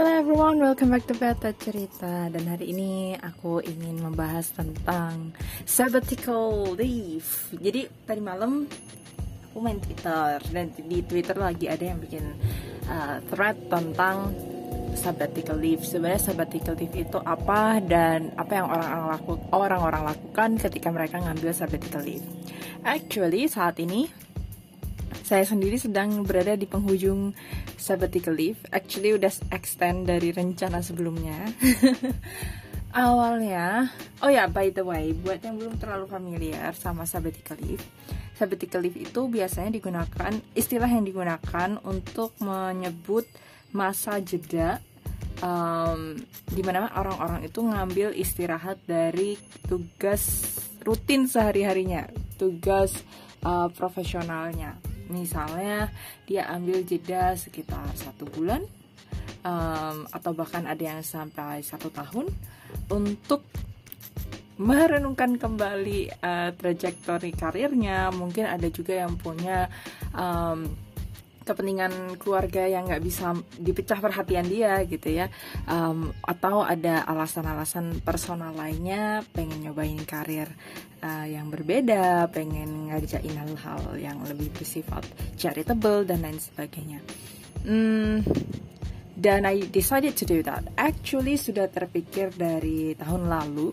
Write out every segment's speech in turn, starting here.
Hello everyone, welcome back to Beta Cerita. Dan hari ini aku ingin membahas tentang sabbatical leave. Jadi tadi malam aku main Twitter. Dan di Twitter lagi ada yang bikin uh, thread tentang sabbatical leave. Sebenarnya sabbatical leave itu apa dan apa yang orang-orang laku, orang-orang lakukan ketika mereka ngambil sabbatical leave. Actually saat ini saya sendiri sedang berada di penghujung sabbatical leave. Actually udah extend dari rencana sebelumnya. Awalnya, oh ya by the way, buat yang belum terlalu familiar sama sabbatical leave, sabbatical leave itu biasanya digunakan istilah yang digunakan untuk menyebut masa jeda um, di mana orang-orang itu ngambil istirahat dari tugas rutin sehari-harinya, tugas uh, profesionalnya misalnya dia ambil jeda sekitar satu bulan um, atau bahkan ada yang sampai satu tahun untuk merenungkan kembali uh, trajektori karirnya. Mungkin ada juga yang punya um, kepentingan keluarga yang nggak bisa dipecah perhatian dia gitu ya. Um, atau ada alasan-alasan personal lainnya pengen nyobain karir uh, yang berbeda pengen ngerjain hal-hal yang lebih bersifat charitable dan lain sebagainya. Hmm, dan I decided to do that. Actually sudah terpikir dari tahun lalu.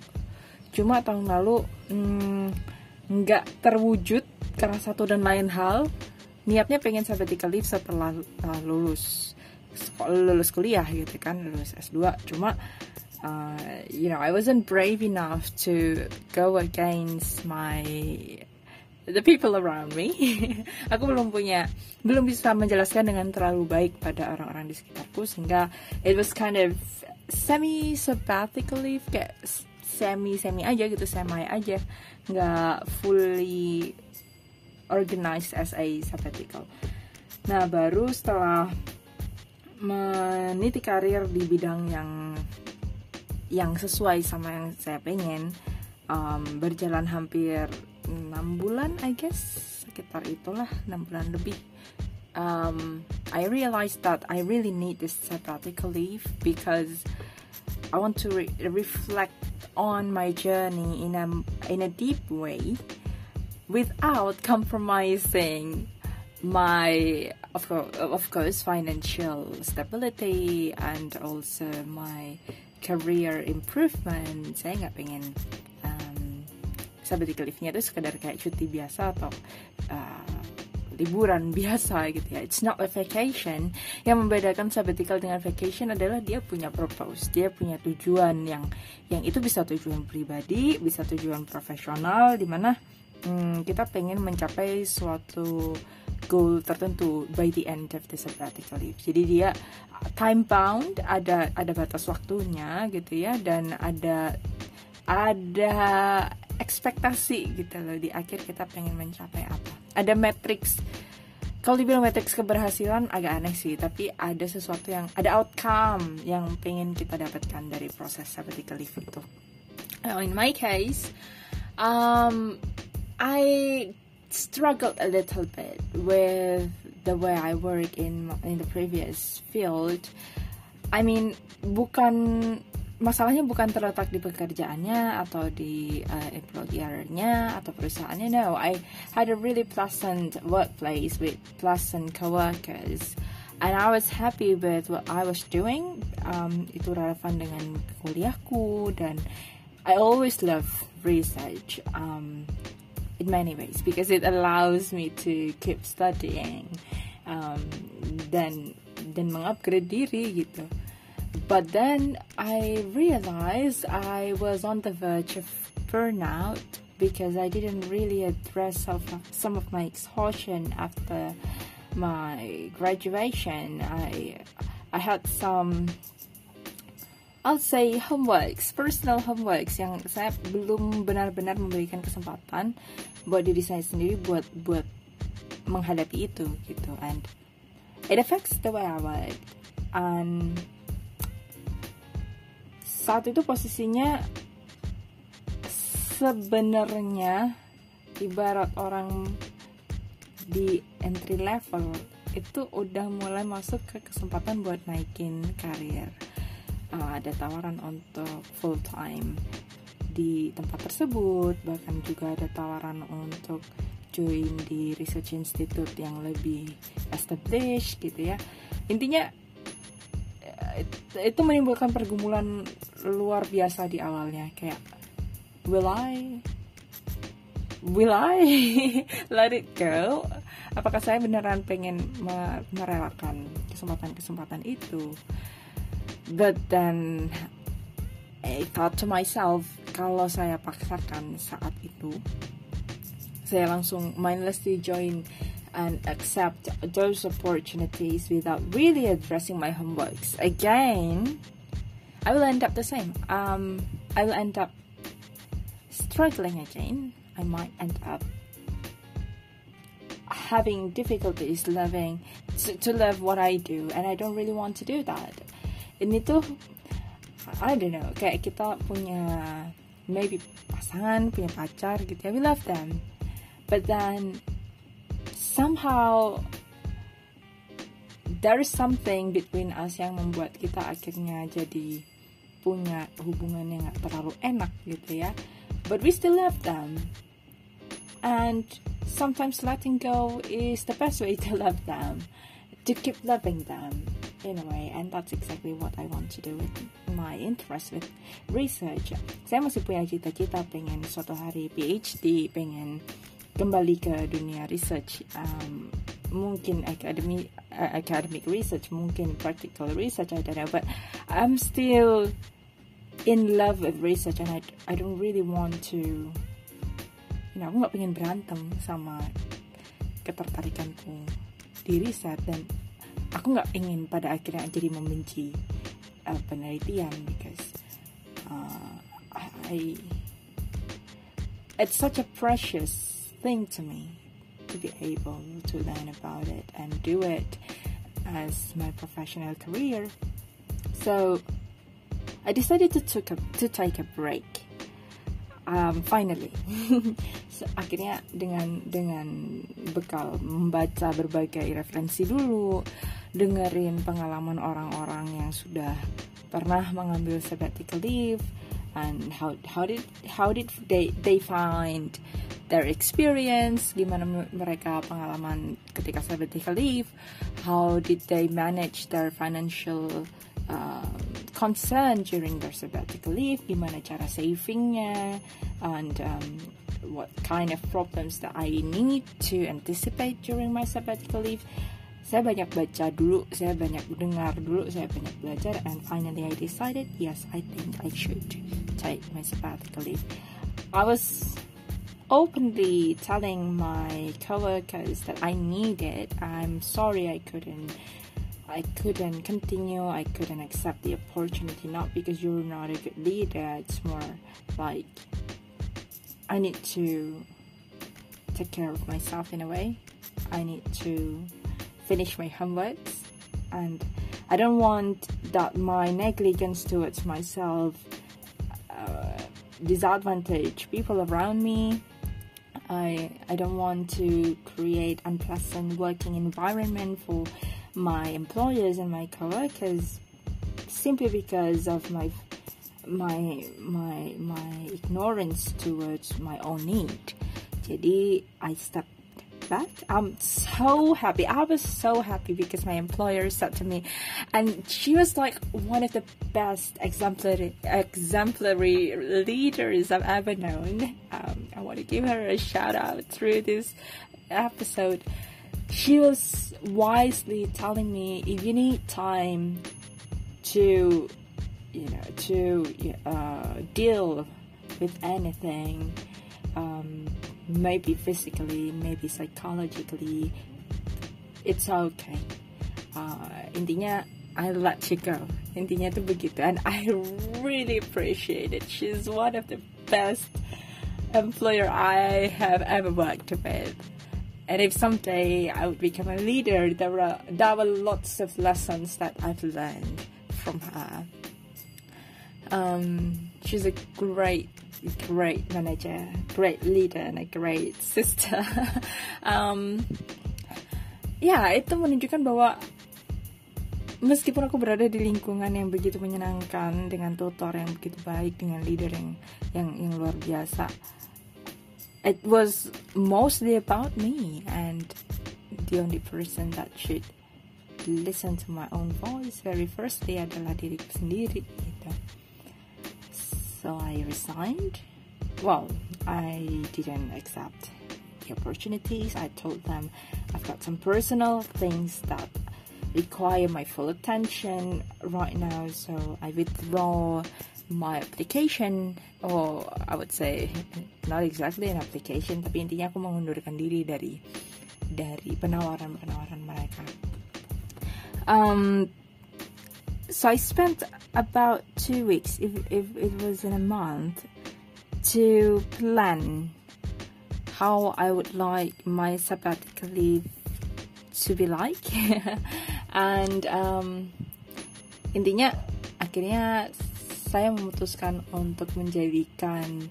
Cuma tahun lalu hmm, nggak hmm, terwujud karena satu dan lain hal niatnya pengen sabbatical leave setelah uh, lulus lulus kuliah gitu kan lulus S2 cuma uh, you know I wasn't brave enough to go against my the people around me. Aku belum punya belum bisa menjelaskan dengan terlalu baik pada orang-orang di sekitarku sehingga it was kind of semi sabbatical kayak semi semi aja gitu semi aja. Nggak fully organized as a sabbatical. Nah, baru setelah meniti karir di bidang yang yang sesuai sama yang saya pengen um, berjalan hampir 6 bulan I guess sekitar itulah 6 bulan lebih um, I realized that I really need this sabbatical leave because I want to re reflect on my journey in a in a deep way without compromising my of of course financial stability and also my career improvement saya nggak pengen um, sabbatical leave-nya itu sekedar kayak cuti biasa atau uh, liburan biasa gitu ya. It's not a vacation. Yang membedakan sabbatical dengan vacation adalah dia punya purpose, dia punya tujuan yang yang itu bisa tujuan pribadi, bisa tujuan profesional, di mana hmm, kita pengen mencapai suatu goal tertentu by the end of the sabbatical leave. Jadi dia time bound, ada ada batas waktunya gitu ya dan ada ada ekspektasi gitu loh di akhir kita pengen mencapai apa. Ada matrix kalau dibilang matrix keberhasilan agak aneh sih, tapi ada sesuatu yang ada outcome yang pengen kita dapatkan dari proses sabbatical leave itu. Now in my case, um, I struggled a little bit with the way I work in in the previous field. I mean, bukan masalahnya bukan terletak di pekerjaannya atau di uh, employernya atau perusahaannya. No, I had a really pleasant workplace with pleasant coworkers. And I was happy with what I was doing. Um, itu relevan dengan kuliahku dan I always love research. Um, in many ways because it allows me to keep studying um, dan dan mengupgrade diri gitu. But then I realized I was on the verge of burnout because I didn't really address some of my exhaustion after my graduation. I I had some I'll say homeworks, personal homeworks yang saya belum benar-benar memberikan kesempatan buat diri saya sendiri buat buat menghadapi itu gitu. And it affects the way I work. And saat itu posisinya sebenarnya ibarat orang di entry level itu udah mulai masuk ke kesempatan buat naikin karir uh, ada tawaran untuk full time di tempat tersebut. Bahkan juga ada tawaran untuk join di research institute yang lebih established gitu ya. Intinya itu menimbulkan pergumulan luar biasa di awalnya. Kayak will I? Will I let it go? Apakah saya beneran pengen merelakan kesempatan-kesempatan itu but then I thought to myself kalau saya paksakan saat itu saya langsung mindlessly join and accept those opportunities without really addressing my homeworks again, I will end up the same. Um, I will end up struggling again. I might end up having difficulties loving to, to love what I do, and I don't really want to do that. Ini tuh I don't know, kayak kita punya maybe pasangan, punya pacar gitu ya, we love them. But then somehow there is something between us yang membuat kita akhirnya jadi punya hubungan yang gak terlalu enak gitu ya. But we still love them. And sometimes letting go is the best way to love them to keep loving them in a way and that's exactly what I want to do with my interest with research. saya masih punya cita-cita pengen suatu hari PhD pengen kembali ke dunia research um, mungkin academic uh, academic research mungkin practical research I don't know but I'm still in love with research and I, I don't really want to you know aku nggak pengen berantem sama ketertarikanku di riset dan aku nggak ingin pada akhirnya jadi membenci uh, penelitian because uh, I it's such a precious thing to me to be able to learn about it and do it as my professional career. So I decided to take a, to take a break. Um, finally, so, akhirnya dengan dengan bekal membaca berbagai referensi dulu, dengerin pengalaman orang-orang yang sudah pernah mengambil sabbatical leave, and how how did how did they they find their experience, gimana mereka pengalaman ketika sabbatical leave, how did they manage their financial uh, concern during their sabbatical leave, gimana cara savingnya, and um, what kind of problems that I need to anticipate during my sabbatical leave. Saya banyak baca dulu, saya banyak dengar dulu, saya banyak belajar, and finally I decided, yes, I think I should take my sabbatical leave. I was openly telling my coworkers that I need it. I'm sorry I couldn't I couldn't continue, I couldn't accept the opportunity not because you're not a good leader, it's more like I need to take care of myself in a way. I need to finish my homeworks and I don't want that my negligence towards myself uh, disadvantage people around me I, I don't want to create unpleasant working environment for my employers and my coworkers simply because of my my my my ignorance towards my own need. Jadi I stepped back. I'm so happy. I was so happy because my employer said to me, and she was like one of the best exemplary exemplary leaders I've ever known. Um, I want to give her a shout out through this episode. She was wisely telling me if you need time to, you know, to uh, deal with anything. Um, maybe physically, maybe psychologically, it's okay. Uh, intinya, I let you go. Intinya tuh begitu, and I really appreciate it. She's one of the best employer I have ever worked with. And if someday I would become a leader, there were there were lots of lessons that I've learned from her. Um, she's a great great manager, great leader, and a great sister. um, ya itu menunjukkan bahwa meskipun aku berada di lingkungan yang begitu menyenangkan dengan tutor yang begitu baik dengan leader yang yang yang luar biasa it was mostly about me and the only person that should listen to my own voice very firstly adalah diriku sendiri gitu so I resigned. Well I didn't accept the opportunities. I told them I've got some personal things that require my full attention right now so I withdraw my application or I would say not exactly an application tapi intinya aku mengundurkan diri dari dari penawaran-penawaran mereka. Um, so I spent about two weeks if, if it was in a month to plan how I would like my sabbatical leave to be like. And um, intinya akhirnya saya memutuskan untuk menjadikan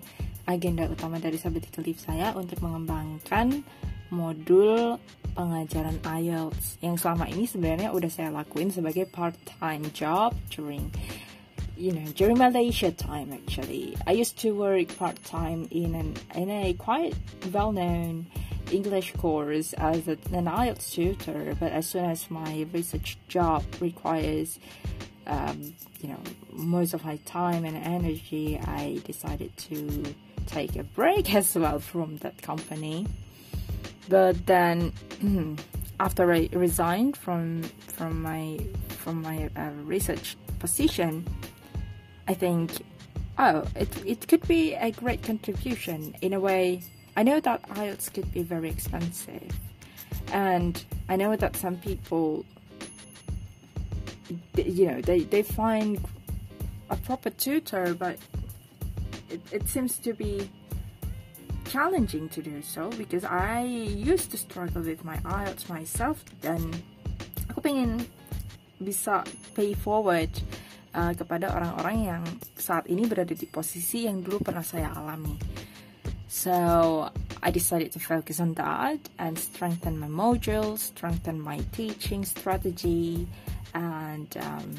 agenda utama dari sabbatical leave saya untuk mengembangkan modul pengajaran IELTS yang selama ini sebenarnya udah saya lakuin sebagai part-time job during you know during Malaysia time actually I used to work part-time in an in a quite well-known English course as an IELTS tutor, but as soon as my research job requires, um, you know, most of my time and energy, I decided to take a break as well from that company. But then, after I resigned from from my from my uh, research position, I think, oh, it it could be a great contribution in a way. I know that IELTS could be very expensive, and I know that some people, you know, they, they find a proper tutor, but it, it seems to be challenging to do so because I used to struggle with my IELTS myself dan aku pengen bisa pay forward uh, kepada orang-orang yang saat ini berada di posisi yang dulu pernah saya alami. So I decided to focus on that and strengthen my modules, strengthen my teaching strategy, and um,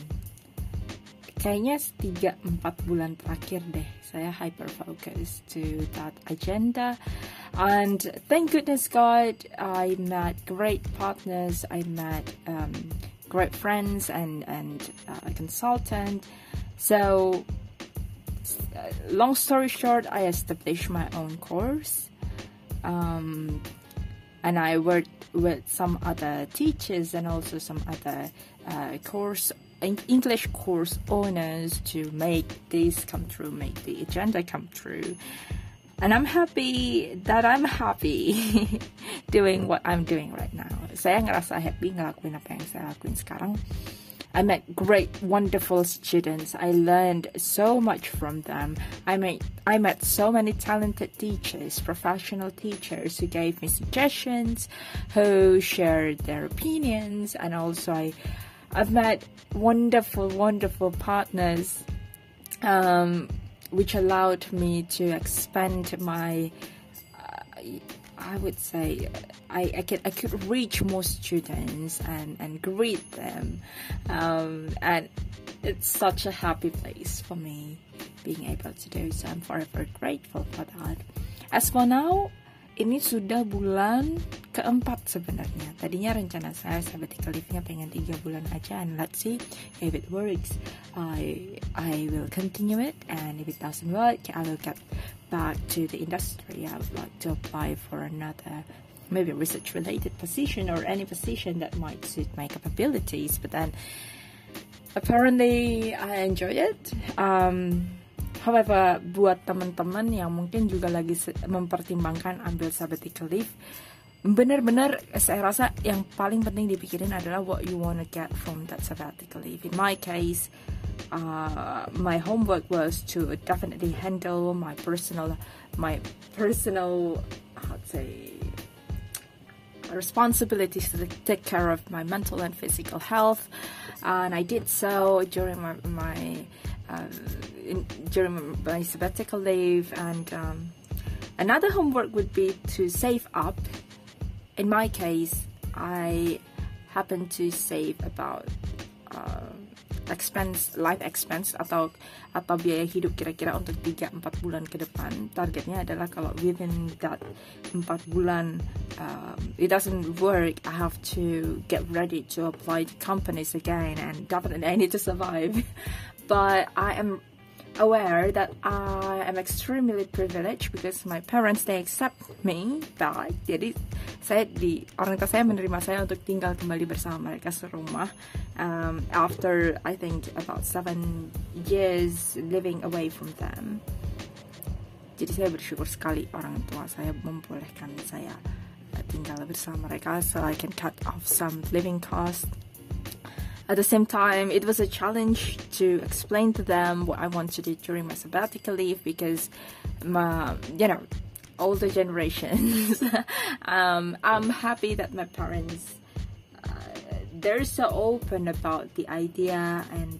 kayaknya 3-4 bulan terakhir deh saya hyper focus to that agenda and thank goodness God I met great partners I met um, great friends and and uh, a consultant so long story short, I established my own course. Um, and I worked with some other teachers and also some other uh, course English course owners to make this come true, make the agenda come true. And I'm happy that I'm happy doing what I'm doing right now. Saya ngerasa happy ngelakuin apa yang saya lakuin sekarang. I met great, wonderful students. I learned so much from them. I met, I met so many talented teachers, professional teachers who gave me suggestions, who shared their opinions, and also I, I've met wonderful, wonderful partners, um, which allowed me to expand my, uh, I would say, I, I could I could reach more students and and greet them, um, and it's such a happy place for me being able to do so. I'm forever grateful for that. As for now, ini sudah bulan keempat sebenarnya. Tadinya rencana saya sabbatical leave-nya pengen tiga bulan aja, and let's see if it works. I I will continue it, and if it doesn't work, I will get back to the industry. I would like to apply for another maybe research related position or any position that might suit my capabilities but then apparently I enjoy it um, however buat teman-teman yang mungkin juga lagi mempertimbangkan ambil sabbatical leave benar-benar saya rasa yang paling penting dipikirin adalah what you wanna get from that sabbatical leave in my case uh, my homework was to definitely handle my personal my personal to say responsibilities to take care of my mental and physical health, and I did so during my, my uh, in, during my sabbatical leave. And um, another homework would be to save up. In my case, I happen to save about uh, expense life expense atau atau biaya hidup kira-kira untuk 3-4 bulan ke depan. Targetnya adalah kalau within that 4 bulan um, it doesn't work I have to get ready to apply to companies again and definitely I need to survive. But I am aware that I am extremely privileged because my parents they accept me back. Jadi saya di orang tua saya menerima saya untuk tinggal kembali bersama mereka serumah um, after I think about seven years living away from them. Jadi saya bersyukur sekali orang tua saya membolehkan saya uh, tinggal bersama mereka so I can cut off some living costs at the same time, it was a challenge to explain to them what I want to do during my sabbatical leave because, my, you know, older generations. um, I'm happy that my parents uh, they're so open about the idea and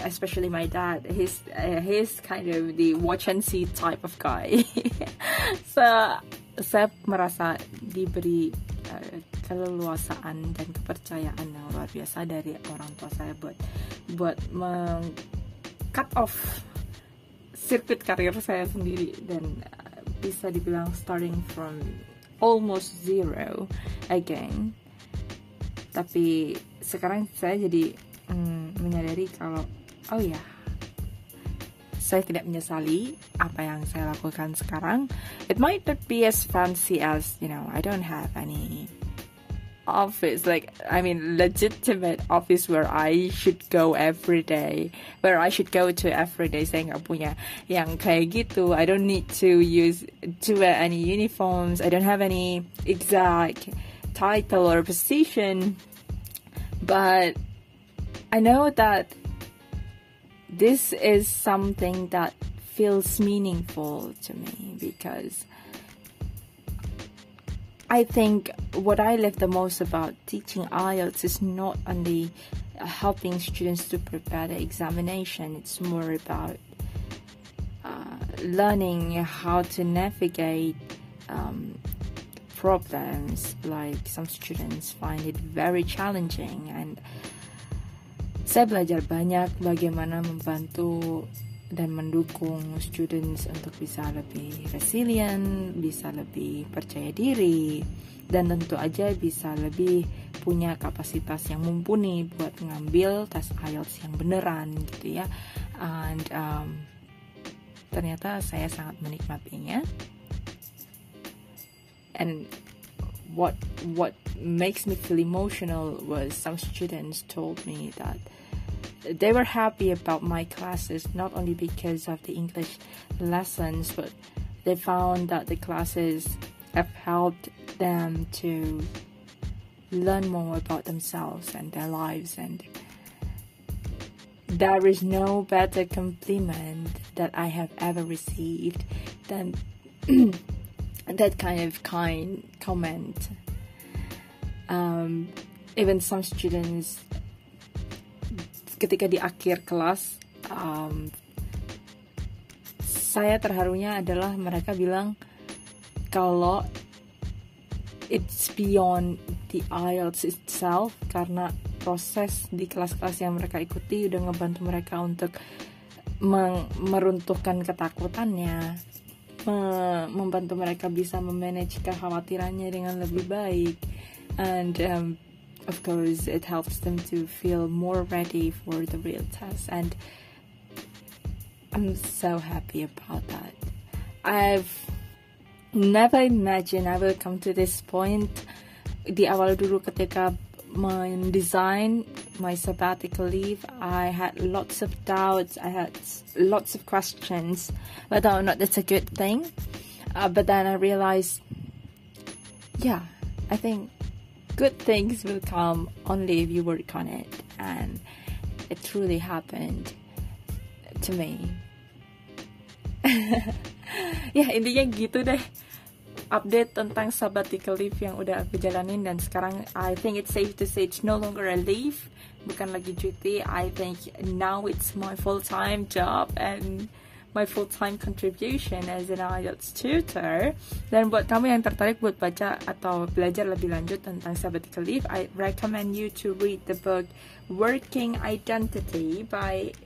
especially my dad he's uh, he's kind of the watch and see type of guy so saya merasa diberi uh, keleluasaan dan kepercayaan yang luar biasa dari orang tua saya buat buat meng cut off sirkuit karir saya sendiri dan uh, bisa dibilang starting from almost zero again tapi sekarang saya jadi mm, menyadari kalau oh ya saya tidak menyesali apa yang saya lakukan sekarang. It might not be as fancy as, you know, I don't have any office like i mean legitimate office where i should go every day where i should go to every day saya nggak oh, punya yang kayak gitu i don't need to use to wear any uniforms i don't have any exact title or position. But i know that this is something that feels meaningful to me because I think what I love the most about teaching IELTS is not only helping students to prepare the examination, it's more about uh, learning how to navigate um, problems. Like some students find it very challenging, and saya belajar banyak bagaimana membantu dan mendukung students untuk bisa lebih resilient, bisa lebih percaya diri, dan tentu aja bisa lebih punya kapasitas yang mumpuni buat ngambil tes IELTS yang beneran gitu ya. And um, ternyata saya sangat menikmatinya. And what what makes me feel emotional was some students told me that they were happy about my classes not only because of the English lessons, but they found that the classes have helped them to learn more about themselves and their lives and there is no better compliment that I have ever received than that kind of kind comment. Um, even some students ketika di akhir kelas um, saya terharunya adalah mereka bilang kalau it's beyond the IELTS itself karena proses di kelas-kelas yang mereka ikuti udah ngebantu mereka untuk meruntuhkan ketakutannya me membantu mereka bisa memanage kekhawatirannya dengan lebih baik. And um, of course it helps them to feel more ready for the real test and I'm so happy about that. I've never imagined I will come to this point di awal dulu ketika mendesign my sabbatical leave I had lots of doubts I had lots of questions whether or not that's a good thing uh, but then I realized yeah I think good things will come only if you work on it. And it truly happened to me. Ya intinya gitu deh. Update tentang sabbatical leave yang udah aku jalanin dan sekarang I think it's safe to say it's no longer a leave. Bukan lagi cuti. I think now it's my full time job and my full-time contribution as an IELTS tutor. Dan buat kamu yang tertarik buat baca atau belajar lebih lanjut tentang sabbatical leave, I recommend you to read the book Working Identity by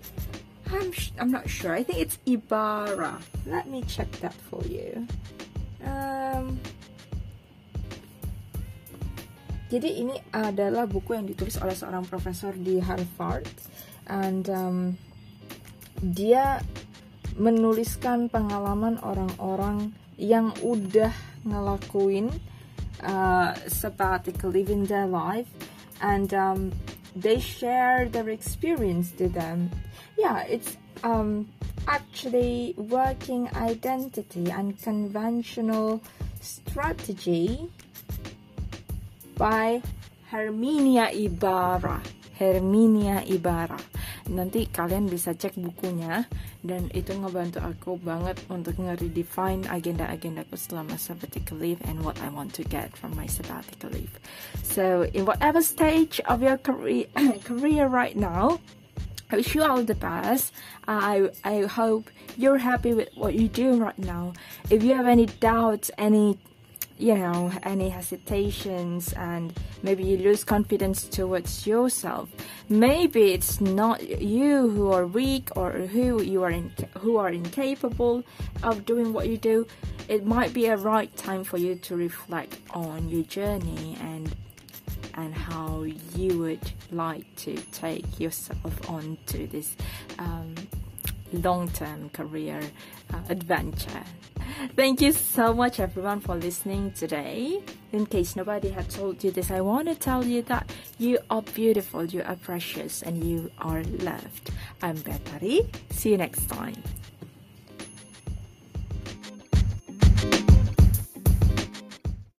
I'm I'm not sure. I think it's Ibarra. Let me check that for you. Um, jadi ini adalah buku yang ditulis oleh seorang profesor di Harvard, and um, dia menuliskan pengalaman orang-orang yang udah ngelakuin uh, sabbatical in their life and um, they share their experience to them. Yeah, it's um, actually working identity and conventional strategy by Herminia Ibarra. Herminia Ibarra. Nanti kalian bisa cek bukunya dan itu ngebantu aku banget untuk nge-redefine agenda-agendaku selama sabbatical leave and what I want to get from my sabbatical leave. So, in whatever stage of your career, career right now, I wish you all the best. I I hope you're happy with what you're doing right now. If you have any doubts, any you know any hesitations and maybe you lose confidence towards yourself. Maybe it's not you who are weak or who you are in, who are incapable of doing what you do. It might be a right time for you to reflect on your journey and and how you would like to take yourself on to this um, long-term career uh, adventure Thank you so much, everyone, for listening today. In case nobody had told you this, I want to tell you that you are beautiful, you are precious, and you are loved. I'm Betari. See you next time.